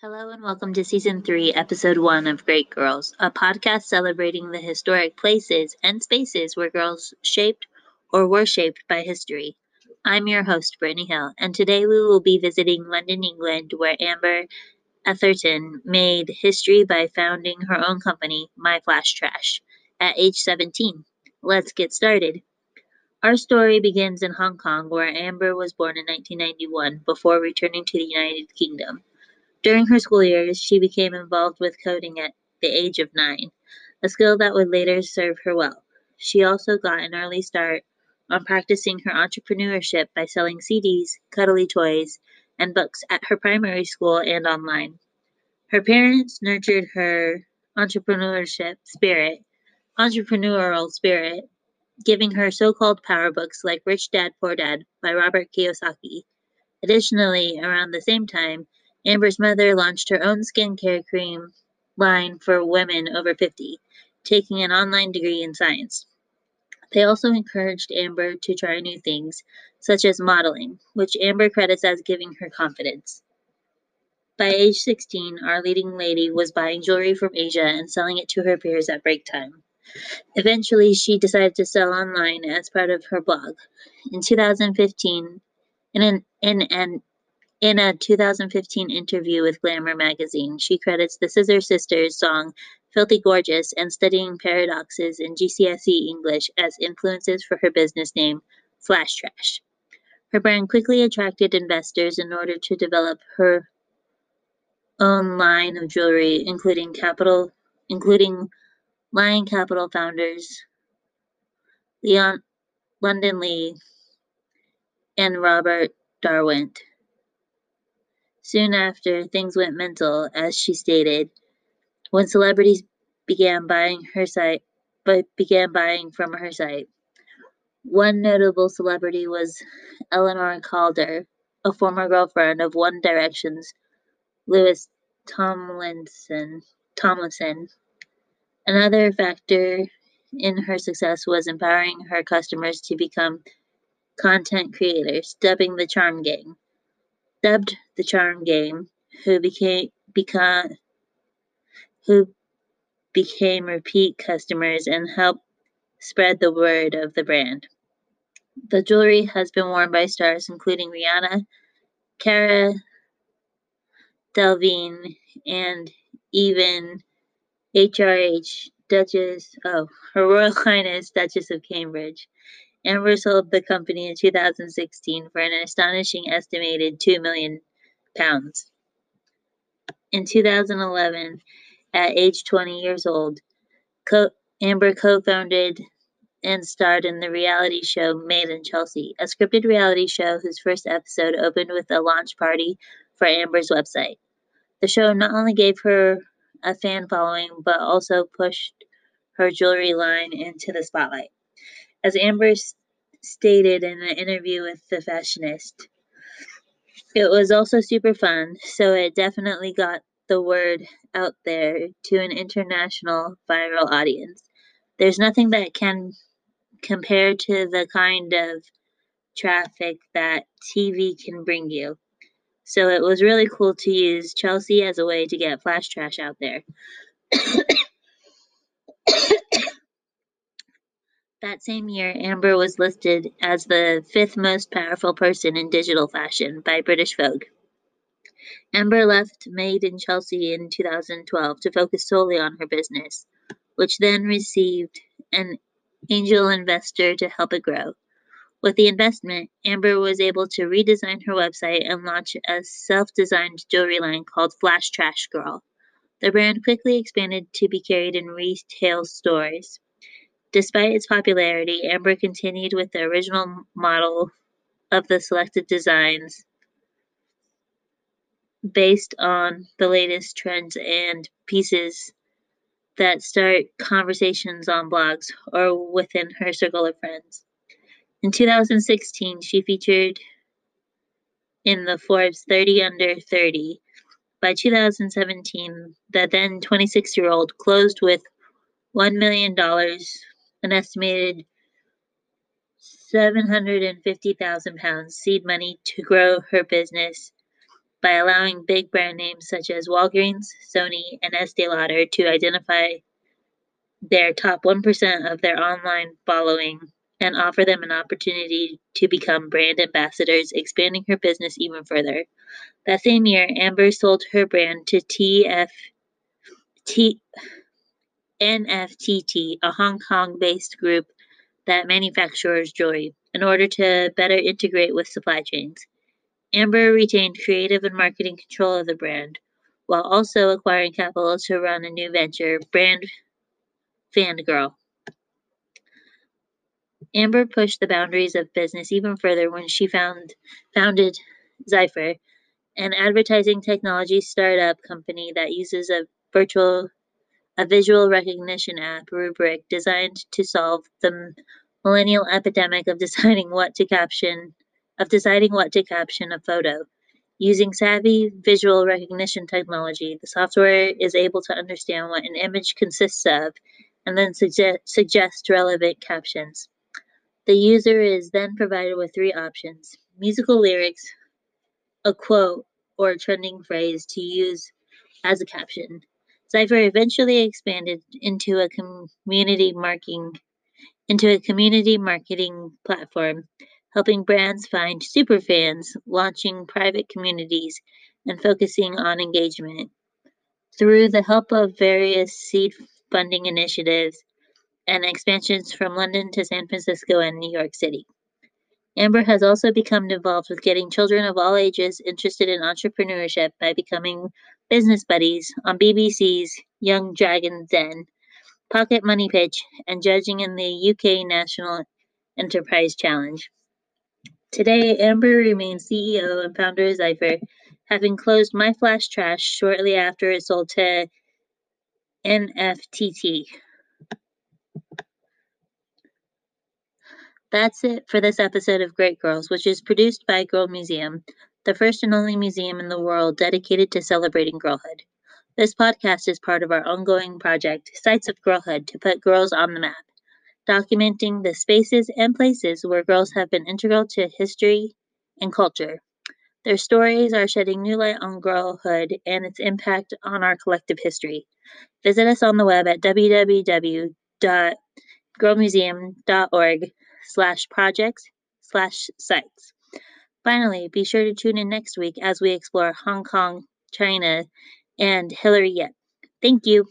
Hello and welcome to Season 3, Episode 1 of Great Girls, a podcast celebrating the historic places and spaces where girls shaped or were shaped by history. I'm your host, Brittany Hill, and today we will be visiting London, England, where Amber Atherton made history by founding her own company, My Flash Trash, at age 17. Let's get started. Our story begins in Hong Kong, where Amber was born in 1991 before returning to the United Kingdom. During her school years, she became involved with coding at the age of nine, a skill that would later serve her well. She also got an early start on practicing her entrepreneurship by selling CDs, cuddly toys, and books at her primary school and online. Her parents nurtured her entrepreneurship spirit, entrepreneurial spirit, giving her so-called power books like Rich Dad Poor Dad by Robert Kiyosaki. Additionally, around the same time, Amber's mother launched her own skincare cream line for women over 50, taking an online degree in science. They also encouraged Amber to try new things, such as modeling, which Amber credits as giving her confidence. By age 16, our leading lady was buying jewelry from Asia and selling it to her peers at break time. Eventually, she decided to sell online as part of her blog. In 2015, in an, in an in a 2015 interview with Glamour magazine, she credits the Scissor Sisters song Filthy Gorgeous and studying paradoxes in GCSE English as influences for her business name, Flash Trash. Her brand quickly attracted investors in order to develop her own line of jewelry, including capital including Lion Capital founders Leon Lyndon Lea and Robert Darwent. Soon after, things went mental, as she stated, when celebrities began buying her site, but began buying from her site. One notable celebrity was Eleanor Calder, a former girlfriend of One Direction's Louis Tomlinson. Tomlinson. Another factor in her success was empowering her customers to become content creators, dubbing the Charm Gang dubbed the Charm Game, who became become who became repeat customers and helped spread the word of the brand. The jewelry has been worn by stars including Rihanna, Cara Delevingne, and even HRH Duchess, oh, Her Royal Highness Duchess of Cambridge. Amber sold the company in 2016 for an astonishing estimated 2 million pounds. In 2011, at age 20 years old, co- Amber co-founded and starred in the reality show Made in Chelsea, a scripted reality show whose first episode opened with a launch party for Amber's website. The show not only gave her a fan following, but also pushed her jewelry line into the spotlight. As Amber stated in an interview with The Fashionist, it was also super fun, so it definitely got the word out there to an international viral audience. There's nothing that can compare to the kind of traffic that TV can bring you. So it was really cool to use Chelsea as a way to get flash trash out there. That same year, Amber was listed as the fifth most powerful person in digital fashion by British Vogue. Amber left Made in Chelsea in 2012 to focus solely on her business, which then received an angel investor to help it grow. With the investment, Amber was able to redesign her website and launch a self designed jewelry line called Flash Trash Girl. The brand quickly expanded to be carried in retail stores. Despite its popularity, Amber continued with the original model of the selected designs based on the latest trends and pieces that start conversations on blogs or within her circle of friends. In 2016, she featured in the Forbes 30 Under 30. By 2017, the then 26 year old closed with $1 million an estimated 750,000 pounds seed money to grow her business by allowing big brand names such as Walgreens, Sony, and Estee Lauder to identify their top 1% of their online following and offer them an opportunity to become brand ambassadors, expanding her business even further. That same year, Amber sold her brand to TF, T, NFTT, a Hong Kong based group that manufactures jewelry, in order to better integrate with supply chains. Amber retained creative and marketing control of the brand, while also acquiring capital to run a new venture, Brand Fangirl. Amber pushed the boundaries of business even further when she found, founded Zyper, an advertising technology startup company that uses a virtual a visual recognition app rubric designed to solve the millennial epidemic of deciding what to caption of deciding what to caption a photo. Using savvy visual recognition technology, the software is able to understand what an image consists of and then suggest, suggest relevant captions. The user is then provided with three options musical lyrics, a quote, or a trending phrase to use as a caption. Zyper eventually expanded into a community marketing into a community marketing platform, helping brands find superfans, launching private communities, and focusing on engagement. Through the help of various seed funding initiatives, and expansions from London to San Francisco and New York City. Amber has also become involved with getting children of all ages interested in entrepreneurship by becoming business buddies on BBC's Young Dragon's Den, Pocket Money Pitch, and judging in the UK National Enterprise Challenge. Today, Amber remains CEO and founder of Zyper, having closed My Flash Trash shortly after it sold to NFTT. That's it for this episode of Great Girls, which is produced by Girl Museum, the first and only museum in the world dedicated to celebrating girlhood. This podcast is part of our ongoing project, Sites of Girlhood, to put girls on the map, documenting the spaces and places where girls have been integral to history and culture. Their stories are shedding new light on girlhood and its impact on our collective history. Visit us on the web at www.girlmuseum.org slash projects slash sites. Finally, be sure to tune in next week as we explore Hong Kong, China, and Hillary Yip. Thank you.